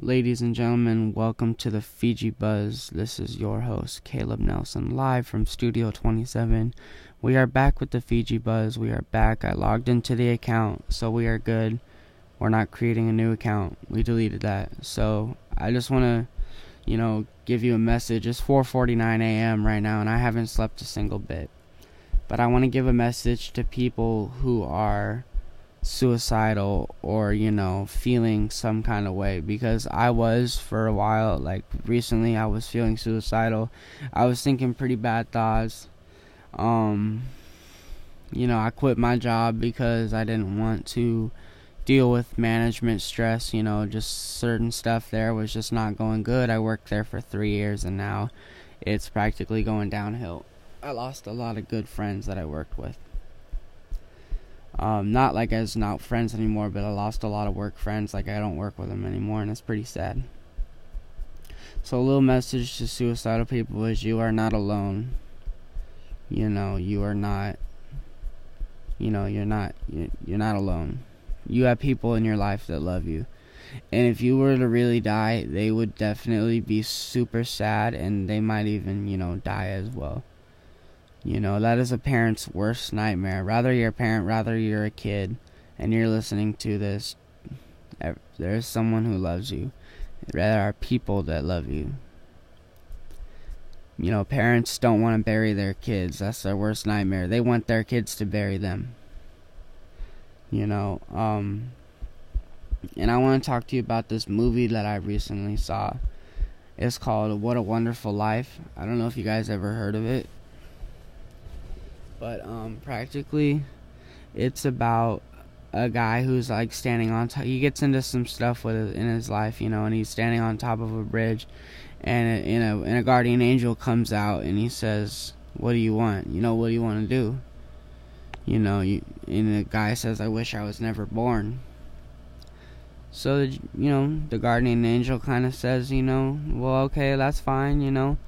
ladies and gentlemen, welcome to the Fiji Buzz. This is your host, Caleb Nelson, live from Studio 27. We are back with the Fiji Buzz. We are back. I logged into the account, so we are good. We're not creating a new account. We deleted that. So I just want to, you know, give you a message. It's 4:49 a.m. right now, and I haven't slept a single bit. But I want to give a message to people who are suicidal or you know feeling some kind of way. Because I was for a while like recently I was feeling suicidal. I was thinking pretty bad thoughts. Um you know I quit my job because I didn't want to deal with management stress you know just certain stuff there was just not going good. I worked there for 3 years and now it's practically going downhill. I lost a lot of good friends that I worked with um, not like as not friends anymore, but I lost a lot of work friends. Like I don't work with them anymore, and it's pretty sad. So a little message to suicidal people is you are not alone. You know, you are not. You know, you're not. You're not alone. You have people in your life that love you. And if you were to really die, they would definitely be super sad and they might even, you know, die as well. You know, that is a parent's worst nightmare. Rather you're a parent, rather you're a kid, and you're listening to this, there's someone who loves you. There are people that love you. You know, parents don't want to bury their kids. That's their worst nightmare. They want their kids to bury them. You know, um, and I want to talk to you about this movie that I recently saw. It's called What a Wonderful Life. I don't know if you guys ever heard of it. But um, practically, it's about a guy who's like standing on top. He gets into some stuff with in his life, you know, and he's standing on top of a bridge, and you know, and a guardian angel comes out and he says, "What do you want? You know, what do you want to do?" You know, you, and the guy says, "I wish I was never born." So, you know, the guardian angel kind of says, you know, well, okay, that's fine, you know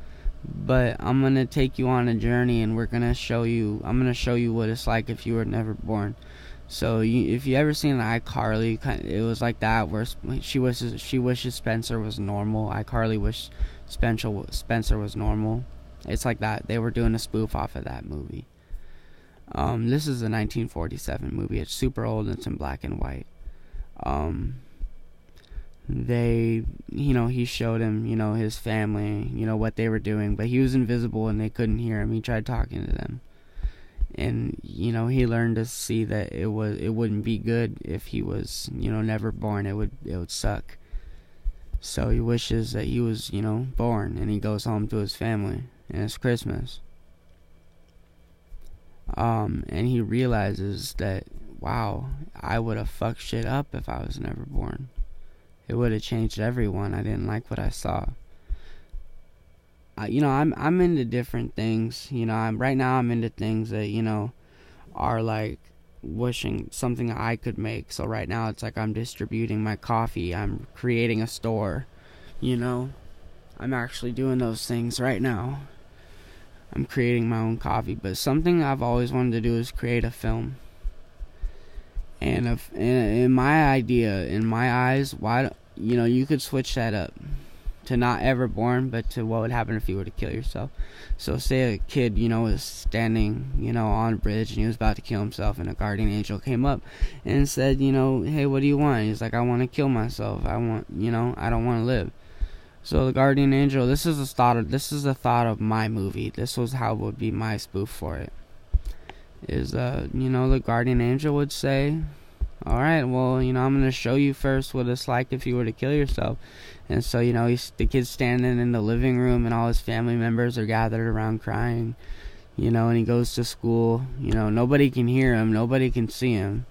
but I'm gonna take you on a journey, and we're gonna show you. I'm gonna show you what it's like if you were never born. So you, if you ever seen iCarly, it was like that where she wishes she wishes Spencer was normal. iCarly wished Spencer Spencer was normal. It's like that. They were doing a spoof off of that movie. Um, this is a 1947 movie. It's super old. And it's in black and white. Um, they you know he showed him you know his family you know what they were doing but he was invisible and they couldn't hear him. He tried talking to them. And you know he learned to see that it was it wouldn't be good if he was you know never born. It would it would suck. So he wishes that he was you know born and he goes home to his family and it's christmas. Um and he realizes that wow i would have fucked shit up if i was never born it would have changed everyone. I didn't like what I saw. Uh, you know, I'm I'm into different things. You know, I'm right now I'm into things that you know are like wishing something I could make. So right now it's like I'm distributing my coffee. I'm creating a store. You know, I'm actually doing those things right now. I'm creating my own coffee, but something I've always wanted to do is create a film. And if, in, in my idea, in my eyes, why you know you could switch that up to not ever born, but to what would happen if you were to kill yourself. So say a kid, you know, was standing, you know, on a bridge and he was about to kill himself, and a guardian angel came up and said, you know, hey, what do you want? He's like, I want to kill myself. I want, you know, I don't want to live. So the guardian angel, this is a thought of this is a thought of my movie. This was how would be my spoof for it is uh you know the guardian angel would say all right well you know i'm going to show you first what it's like if you were to kill yourself. And so you know he's the kid's standing in the living room and all his family members are gathered around crying you know and he goes to school. You know nobody can hear him. Nobody can see him.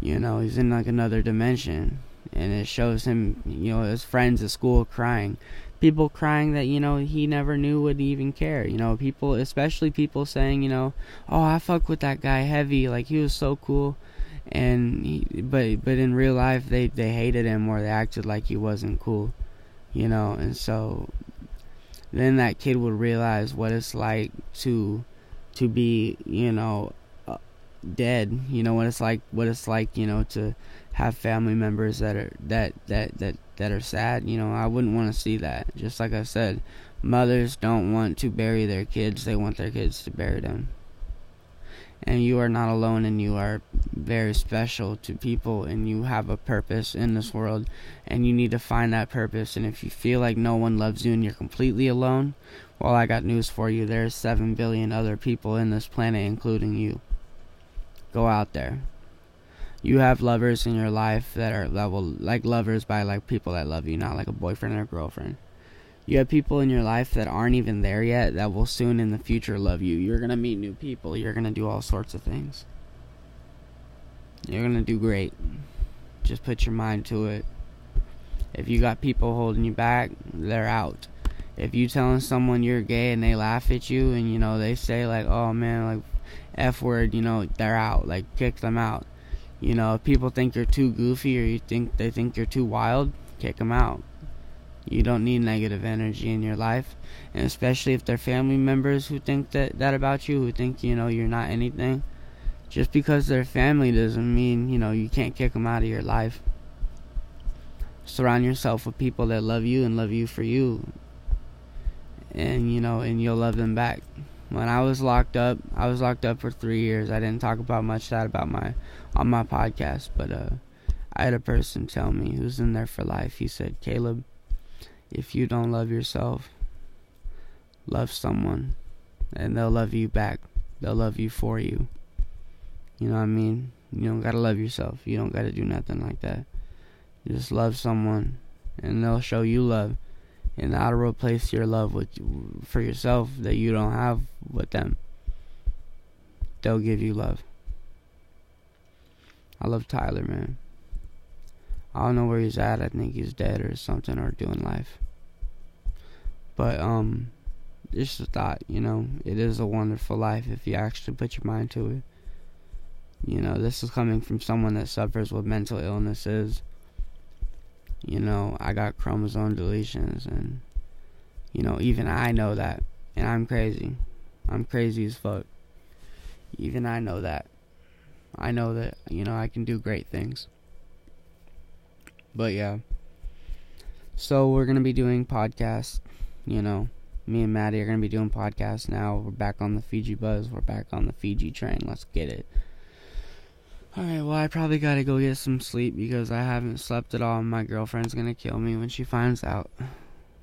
You know he's in like another dimension. And it shows him you know his friends at school crying. People crying that you know he never knew would even care. You know people especially people saying you know oh i fuck with that guy heavy. Like he was so cool and he, but but in real life they they hated him or they acted like he wasn't cool you know and so then that kid would realize what it's like to to be you know uh, dead you know what it's like what it's like you know to have family members that are that that that that are sad. You know, I wouldn't want to see that. Just like I said, mothers don't want to bury their kids; they want their kids to bury them. And you are not alone, and you are very special to people, and you have a purpose in this world, and you need to find that purpose. And if you feel like no one loves you and you're completely alone, well, I got news for you. There's 7 billion other people in this planet, including you. Go out there you have lovers in your life that are level like lovers by like people that love you, not like a boyfriend or girlfriend. You have people in your life that aren't even there yet that will soon in the future love you. You're gonna meet new people. You're gonna do all sorts of things. You're gonna do great. Just put your mind to it. If you got people holding you back, they're out. If you telling someone you're gay and they laugh at you and you know they say like, "Oh man, like f word," you know, they're out. Like kick them out you know, if people think you're too goofy or you think they think you're too wild, kick them out. You don't need negative energy in your life, and especially if they're family members who think that that about you, who think you know you're not anything. Just because they're family doesn't mean you know you can't kick them out of your life. Surround yourself with people that love you and love you for you, and you know, and you'll love them back when I was locked up, I was locked up for three years. I didn't talk about much that about my on my podcast, but uh, I had a person tell me who's in there for life. He said, "Caleb, if you don't love yourself, love someone, and they'll love you back. They'll love you for you. You know what I mean? You don't gotta love yourself. You don't gotta do nothing like that. just love someone, and they'll show you love." and to replace your love with for yourself that you don't have with them. They'll give you love. I love Tyler, man. I don't know where he's at. I think he's dead or something or doing life. But um just a thought, you know, it is a wonderful life if you actually put your mind to it. You know, this is coming from someone that suffers with mental illnesses you know, I got chromosome deletions, and, you know, even I know that. And I'm crazy. I'm crazy as fuck. Even I know that. I know that, you know, I can do great things. But yeah. So we're to be doing podcasts, you know. Me and Maddie are to be doing podcasts now. We're back on the Fiji Buzz. We're back on the Fiji train. Let's get it. Alright, well, I probably gotta go get some sleep because I haven't slept at all. My girlfriend's gonna kill me when she finds out.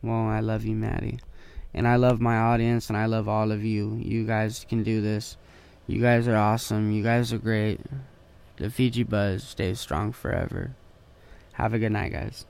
Well, I love you, Maddie. And I love my audience and I love all of you. You guys can do this. You guys are awesome. You guys are great. The Fiji Buzz stays strong forever. Have a good night, guys.